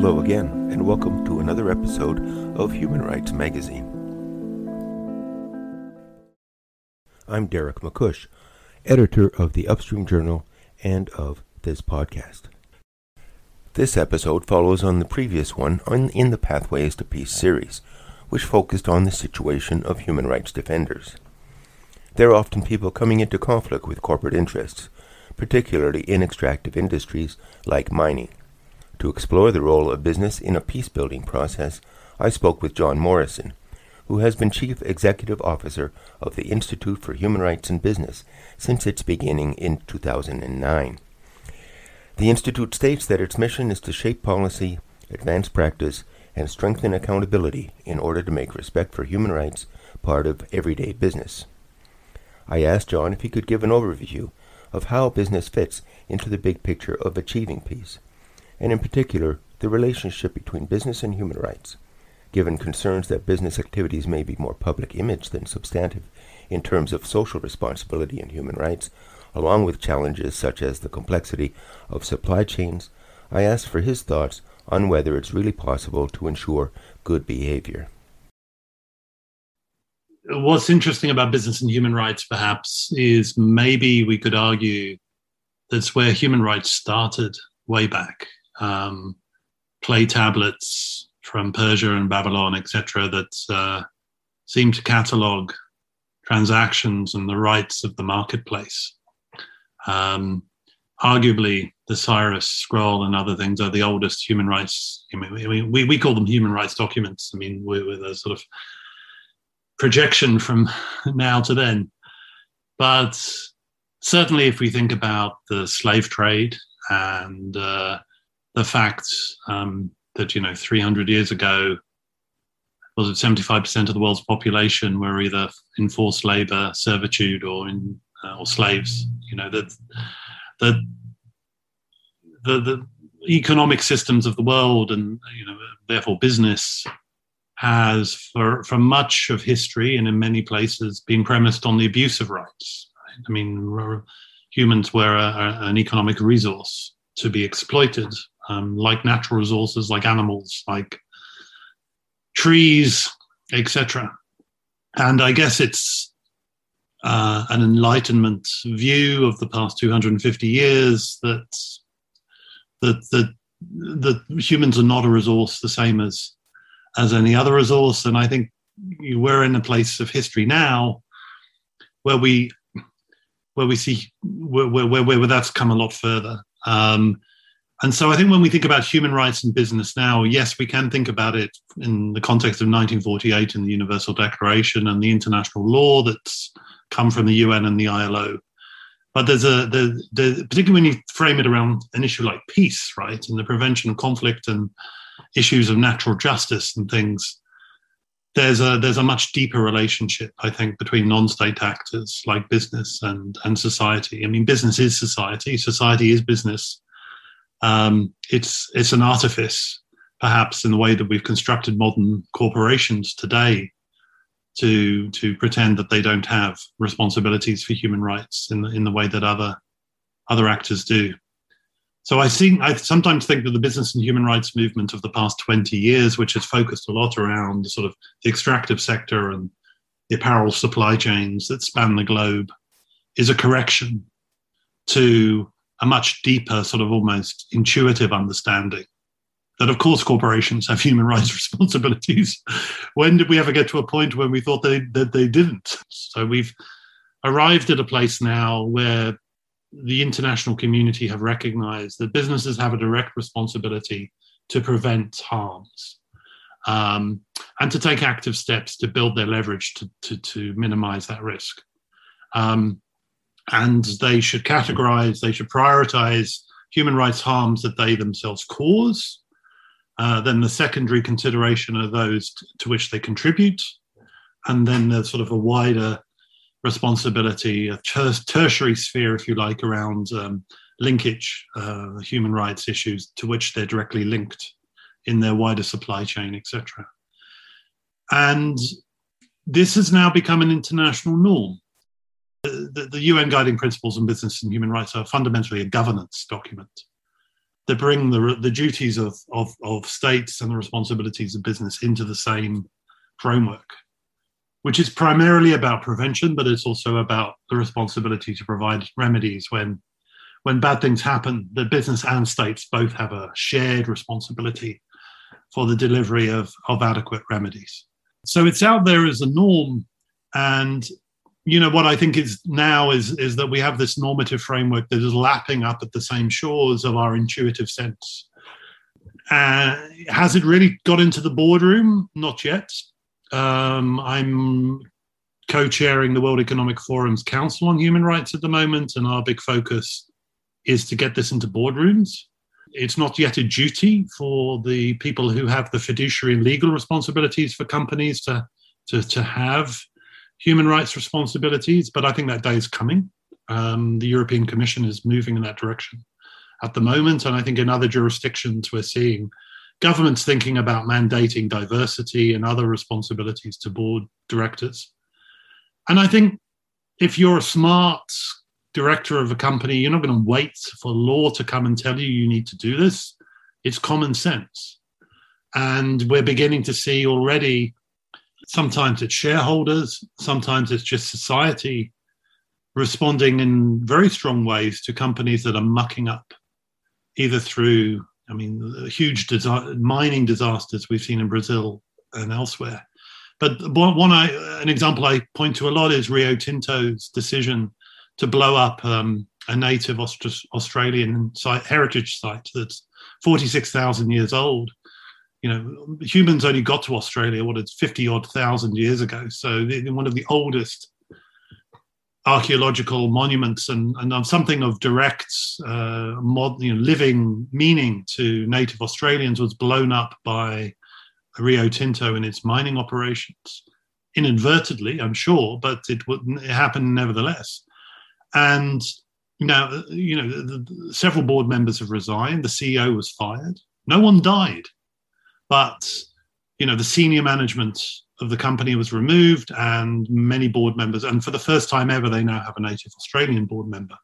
Hello again, and welcome to another episode of Human Rights Magazine. I'm Derek MacCuish, editor of the Upstream Journal and of this podcast. This episode follows on the previous one on In the Pathways to Peace series, which focused on the situation of human rights defenders. They're often people coming into conflict with corporate interests, particularly in extractive industries like mining. To explore the role of business in a peace building process, I spoke with John Morrison, who has been Chief Executive Officer of the Institute for Human Rights and Business since its beginning in 2009. The Institute states that its mission is to shape policy, advance practice, and strengthen accountability in order to make respect for human rights part of everyday business. I asked John if he could give an overview of how business fits into the big picture of achieving peace, and in particular, the relationship between business and human rights, given concerns that business activities may be more public image than substantive in terms of social responsibility and human rights, along with challenges such as the complexity of supply chains, I asked for his thoughts on whether it's really possible to ensure good behavior. What's interesting about business and human rights, perhaps, is maybe we could argue that's where human rights started way back. Um, clay tablets from Persia and Babylon, etc., that uh, seem to catalogue transactions and the rights of the marketplace. Um, arguably, the Cyrus Scroll and other things are the oldest human rights. I mean, we, we call them human rights documents. I mean, we're a sort of projection from now to then. But certainly, if we think about the slave trade and uh, the fact um, that you know 300 years ago was it 75% of the world's population were either in forced labor servitude or in uh, or slaves you know that that the, the economic systems of the world and you know therefore business has for for much of history and in many places been premised on the abuse of rights right? i mean humans were a, a, an economic resource to be exploited um, like natural resources, like animals, like trees, etc. And I guess it's uh, an enlightenment view of the past 250 years that that that that humans are not a resource the same as as any other resource. And I think we're in a place of history now where we where we see where where, where, where that's come a lot further. Um, and so I think when we think about human rights in business now, yes, we can think about it in the context of 1948 and the Universal Declaration and the international law that's come from the UN and the ILO. But there's a, the, the, particularly when you frame it around an issue like peace, right, and the prevention of conflict and issues of natural justice and things, there's a there's a much deeper relationship, I think, between non-state actors like business and and society. I mean, business is society, society is business um, it's it's an artifice, perhaps, in the way that we've constructed modern corporations today, to to pretend that they don't have responsibilities for human rights in the, in the way that other other actors do. So I think I sometimes think that the business and human rights movement of the past 20 years, which has focused a lot around sort of the extractive sector and the apparel supply chains that span the globe, is a correction to a much deeper, sort of almost intuitive understanding that, of course, corporations have human rights responsibilities. when did we ever get to a point when we thought they, that they didn't? So we've arrived at a place now where the international community have recognized that businesses have a direct responsibility to prevent harms um, and to take active steps to build their leverage to, to, to minimize that risk. Um, and they should categorize, they should prioritize human rights harms that they themselves cause. Uh, then the secondary consideration are those t- to which they contribute. And then there's sort of a wider responsibility, a ter- tertiary sphere, if you like, around um, linkage, uh, human rights issues to which they're directly linked in their wider supply chain, etc. And this has now become an international norm the, the, UN Guiding Principles on Business and Human Rights are fundamentally a governance document. that bring the the duties of, of of states and the responsibilities of business into the same framework, which is primarily about prevention, but it's also about the responsibility to provide remedies when when bad things happen. The business and states both have a shared responsibility for the delivery of, of adequate remedies. So it's out there as a norm. And you know what I think is now is is that we have this normative framework that is lapping up at the same shores of our intuitive sense. Uh, has it really got into the boardroom? Not yet. Um, I'm co-chairing the World Economic Forum's Council on Human Rights at the moment, and our big focus is to get this into boardrooms. It's not yet a duty for the people who have the fiduciary and legal responsibilities for companies to, to, to have human rights responsibilities, but I think that day is coming. Um, the European Commission is moving in that direction at the moment, and I think in other jurisdictions we're seeing governments thinking about mandating diversity and other responsibilities to board directors. And I think if you're a smart director of a company, you're not going to wait for law to come and tell you you need to do this. It's common sense. And we're beginning to see already sometimes it's shareholders, sometimes it's just society responding in very strong ways to companies that are mucking up, either through, I mean, huge mining disasters we've seen in Brazil and elsewhere. But one, I, an example I point to a lot is Rio Tinto's decision to blow up um, a native Aust- Australian site, heritage site that's 46,000 years old you know, humans only got to Australia, what it's 50 odd thousand years ago. So one of the oldest archaeological monuments and, and something of direct uh, you know, living meaning to native Australians was blown up by Rio Tinto in its mining operations. Inadvertently, I'm sure, but it, it happened nevertheless. And now, you know, the, the, several board members have resigned. The CEO was fired. No one died but you know, the senior management of the company was removed, and many board members, and for the first time ever, they now have a native Australian board member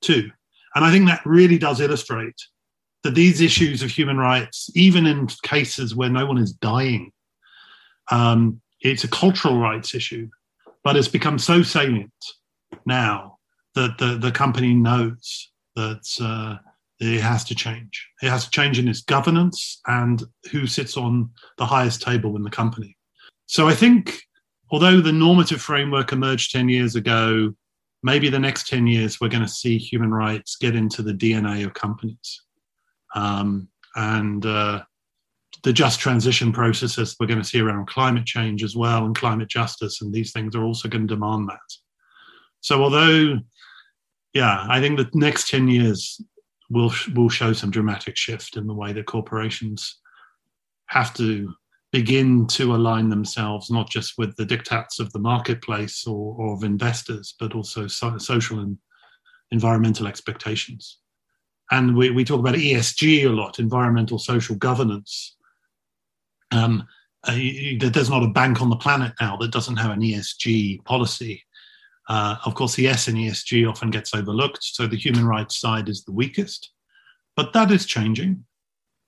too. And I think that really does illustrate that these issues of human rights, even in cases where no one is dying, um, it's a cultural rights issue, but it's become so salient now that the, the company knows that uh, it has to change. It has to change in its governance and who sits on the highest table in the company. So I think, although the normative framework emerged 10 years ago, maybe the next 10 years we're going to see human rights get into the DNA of companies. Um, and uh, the just transition processes we're going to see around climate change as well and climate justice, and these things are also going to demand that. So, although, yeah, I think the next 10 years will will show some dramatic shift in the way that corporations have to begin to align themselves not just with the diktats of the marketplace or, or of investors, but also so, social and environmental expectations. And we, we talk about ESG a lot, environmental social governance. Um, uh, there's not a bank on the planet now that doesn't have an ESG policy. Uh, of course, the S in ESG often gets overlooked, so the human rights side is the weakest. But that is changing.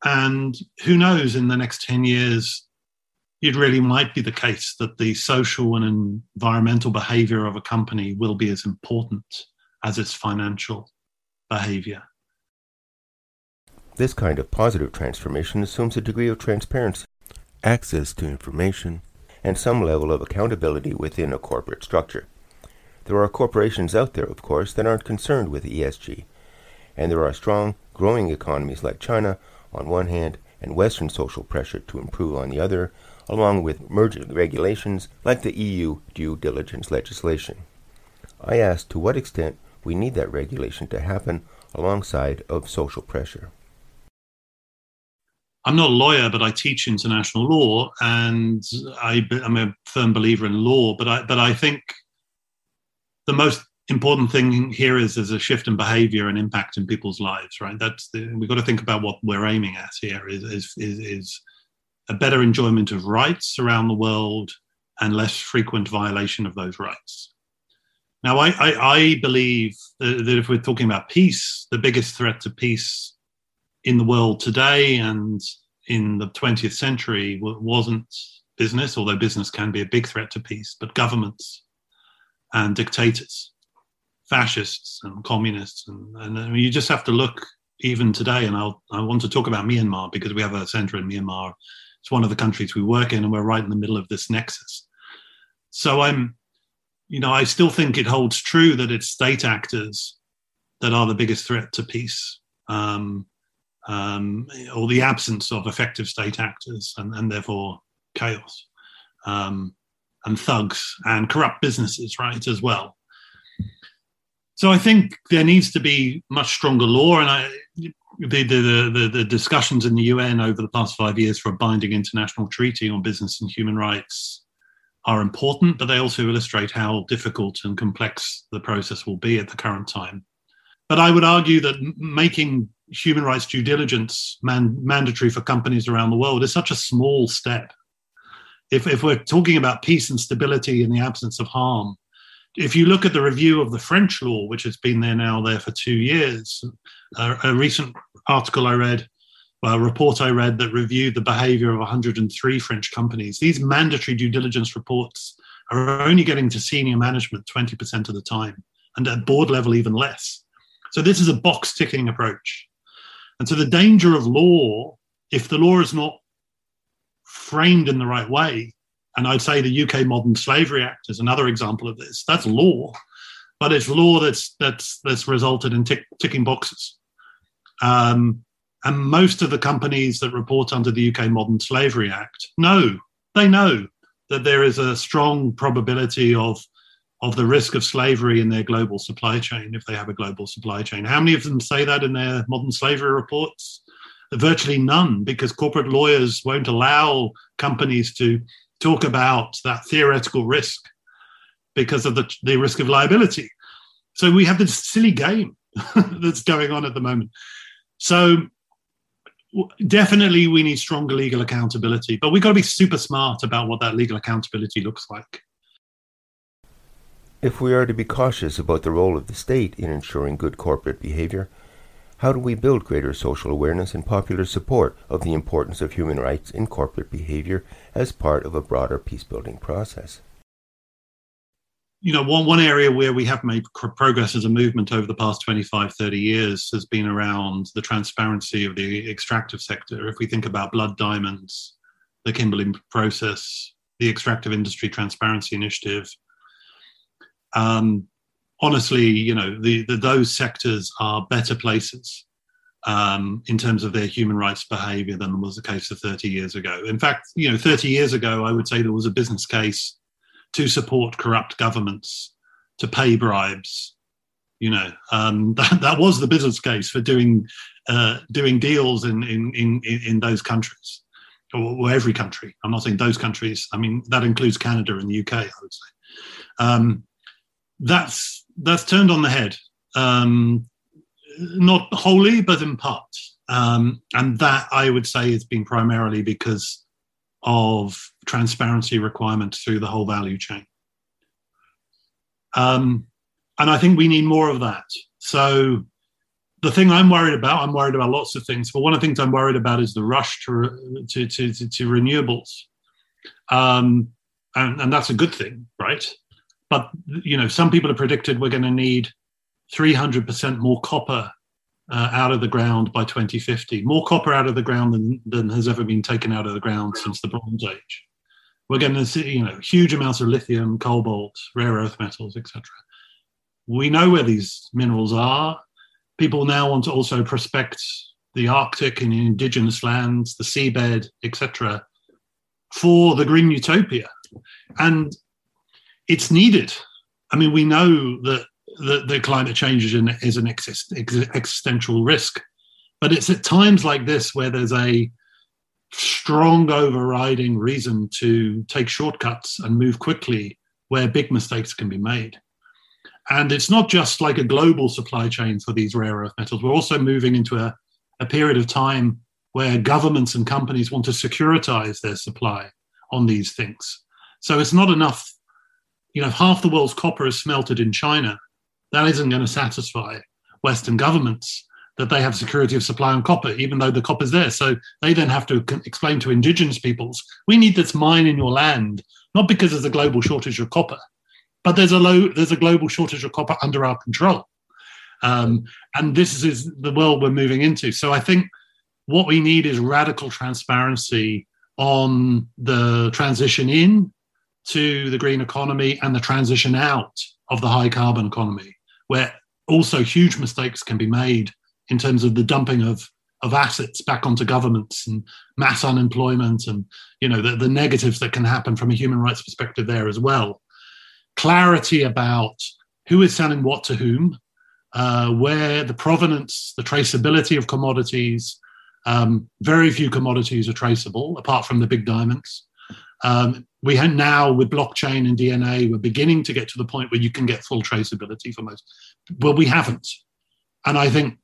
And who knows, in the next 10 years, it really might be the case that the social and environmental behavior of a company will be as important as its financial behavior. This kind of positive transformation assumes a degree of transparency, access to information, and some level of accountability within a corporate structure. There are corporations out there, of course, that aren't concerned with ESG, and there are strong, growing economies like China on one hand and Western social pressure to improve on the other, along with merger regulations like the EU due diligence legislation. I asked to what extent we need that regulation to happen alongside of social pressure. I'm not a lawyer, but I teach international law, and I, am a firm believer in law. But I, but I think the most important thing here is there's a shift in behavior and impact in people's lives, right? That's the, we've got to think about what we're aiming at here is, is, is, is a better enjoyment of rights around the world and less frequent violation of those rights. Now, I, I, I believe that if we're talking about peace, the biggest threat to peace in the world today and in the 20th century wasn't business, although business can be a big threat to peace, but governments and dictators, fascists and communists. And, and I mean, you just have to look even today. And I'll, I want to talk about Myanmar because we have a center in Myanmar. It's one of the countries we work in, and we're right in the middle of this nexus. So I'm, you know, I still think it holds true that it's state actors that are the biggest threat to peace. Um, um, or the absence of effective state actors and, and therefore chaos um, and thugs and corrupt businesses, right, as well. So I think there needs to be much stronger law, and I, the, the, the, the, discussions in the UN over the past five years for a binding international treaty on business and human rights are important, but they also illustrate how difficult and complex the process will be at the current time. But I would argue that making human rights due diligence man, mandatory for companies around the world is such a small step. If, if we're talking about peace and stability in the absence of harm, if you look at the review of the French law, which has been there now there for two years, a, a recent article I read, a report I read that reviewed the behavior of 103 French companies. These mandatory due diligence reports are only getting to senior management 20% of the time, and at board level, even less. So this is a box ticking approach. And so the danger of law, if the law is not framed in the right way, and I'd say the UK Modern Slavery Act is another example of this. That's law, but it's law that's that's that's resulted in tick, ticking boxes. Um, and most of the companies that report under the UK Modern Slavery Act know they know that there is a strong probability of of the risk of slavery in their global supply chain if they have a global supply chain. How many of them say that in their modern slavery reports? Virtually none, because corporate lawyers won't allow companies to talk about that theoretical risk because of the, the risk of liability. So we have this silly game that's going on at the moment. So definitely we need stronger legal accountability, but we've got to be super smart about what that legal accountability looks like. If we are to be cautious about the role of the state in ensuring good corporate behavior, how do we build greater social awareness and popular support of the importance of human rights in corporate behavior as part of a broader peace-building process? You know, one, one area where we have made progress as a movement over the past 25, 30 years has been around the transparency of the extractive sector. If we think about blood diamonds, the Kimberley process, the extractive industry transparency initiative, um, honestly, you know, the, the, those sectors are better places um, in terms of their human rights behaviour than was the case of 30 years ago. In fact, you know, 30 years ago, I would say there was a business case to support corrupt governments to pay bribes. You know, um, that, that was the business case for doing uh, doing deals in, in in in those countries, or, or, every country. I'm not saying those countries. I mean that includes Canada and the UK. I would say. Um, that's that's turned on the head, um, not wholly, but in part. Um, and that I would say has been primarily because of transparency requirements through the whole value chain. Um, and I think we need more of that. So the thing I'm worried about, I'm worried about lots of things, but one of the things I'm worried about is the rush to to to, to, to renewables, um, and, and that's a good thing, right? But you know, some people have predicted we're going to need 300% more copper uh, out of the ground by 2050. More copper out of the ground than, than has ever been taken out of the ground since the Bronze Age. We're going to see, you know, huge amounts of lithium, cobalt, rare earth metals, etc. We know where these minerals are. People now want to also prospect the Arctic and indigenous lands, the seabed, etc., for the green utopia. And it's needed. I mean, we know that the climate change is an, is an exist, existential risk, but it's at times like this where there's a strong overriding reason to take shortcuts and move quickly where big mistakes can be made. And it's not just like a global supply chain for these rare earth metals. We're also moving into a, a period of time where governments and companies want to securitize their supply on these things. So it's not enough you know, if half the world's copper is smelted in China, that isn't going to satisfy Western governments. that they have security of supply on copper, even though the copper is there. So they then have to explain to indigenous peoples, we need this mine in your land, not because there's a global shortage of copper, but there's a low, there's a global shortage of copper under our control. Um, and this is the world we're moving into. So I think what we need is radical transparency on the transition in to the green economy and the transition out of the high carbon economy, where also huge mistakes can be made in terms of the dumping of of assets back onto governments and mass unemployment and you know the, the negatives that can happen from a human rights perspective there as well. Clarity about who is selling what to whom uh, where the provenance the traceability of commodities um, very few commodities are traceable apart from the big diamonds. Um, we have now with blockchain and dna we're beginning to get to the point where you can get full traceability for most well we haven't. And i think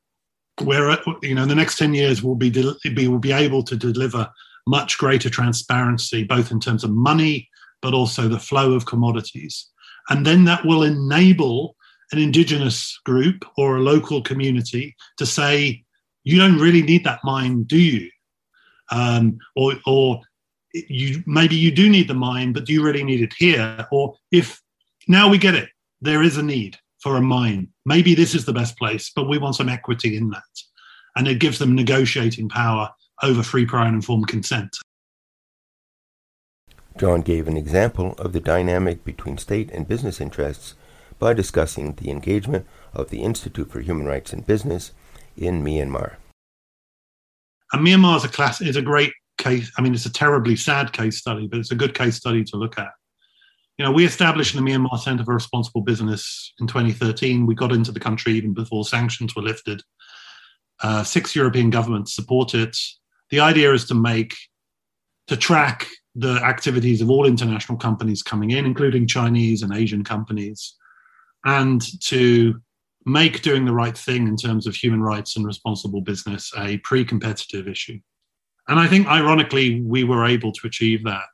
we're you know in the next 10 years we'll be, be will be able to deliver much greater transparency both in terms of money but also the flow of commodities. And then that will enable an indigenous group or a local community to say you don't really need that mine do you? Um, or or you maybe you do need the mine but do you really need it here or if now we get it there is a need for a mine. Maybe this is the best place, but we want some equity in that. And it gives them negotiating power over free, prior, and informed consent. John gave an example of the dynamic between state and business interests by discussing the engagement of the Institute for Human Rights and Business in Myanmar. And Myanmar is a class is a great case. I mean, it's a terribly sad case study, but it's a good case study to look at you know, we established the Myanmar Center for Responsible Business in 2013. We got into the country even before sanctions were lifted. Uh, six European governments support it. The idea is to make, to track the activities of all international companies coming in, including Chinese and Asian companies, and to make doing the right thing in terms of human rights and responsible business a pre competitive issue. And I think, ironically, we were able to achieve that.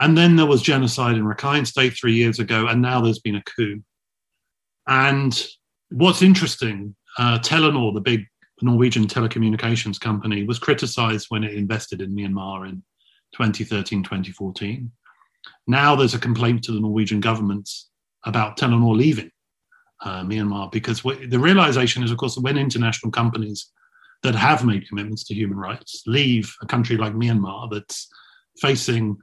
And then there was genocide in Rakhine State three years ago, and now there's been a coup. And what's interesting, uh, Telenor, the big Norwegian telecommunications company, was criticized when it invested in Myanmar in 2013, 2014. Now there's a complaint to the Norwegian government about Telenor leaving uh, Myanmar because the realization is, of course, when international companies that have made commitments to human rights leave a country like Myanmar that's facing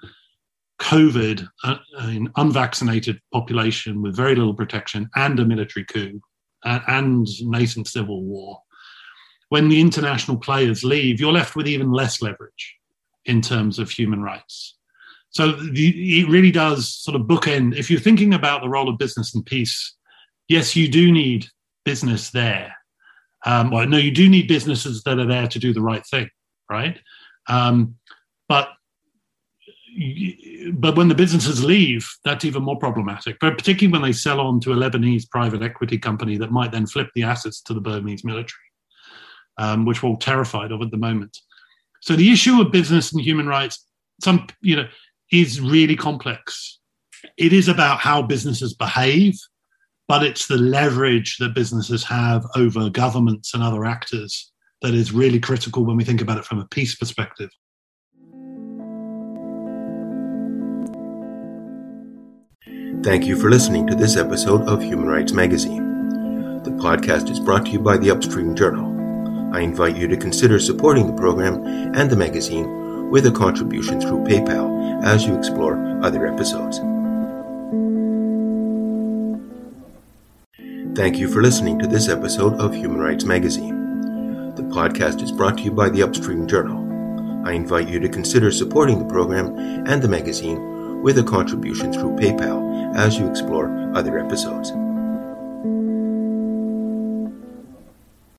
COVID, uh, an unvaccinated population with very little protection, and a military coup, uh, and nascent civil war. When the international players leave, you're left with even less leverage in terms of human rights. So the, it really does sort of bookend. If you're thinking about the role of business and peace, yes, you do need business there. Um, well, no, you do need businesses that are there to do the right thing, right? Um, but but when the businesses leave, that's even more problematic. But particularly when they sell on to a Lebanese private equity company that might then flip the assets to the Burmese military, um, which we're all terrified of at the moment. So the issue of business and human rights, some you know, is really complex. It is about how businesses behave, but it's the leverage that businesses have over governments and other actors that is really critical when we think about it from a peace perspective. Thank you for listening to this episode of Human Rights Magazine. The podcast is brought to you by the Upstream Journal. I invite you to consider supporting the program and the magazine with a contribution through PayPal as you explore other episodes. Thank you for listening to this episode of Human Rights Magazine. The podcast is brought to you by the Upstream Journal. I invite you to consider supporting the program and the magazine with a contribution through PayPal as you explore other episodes.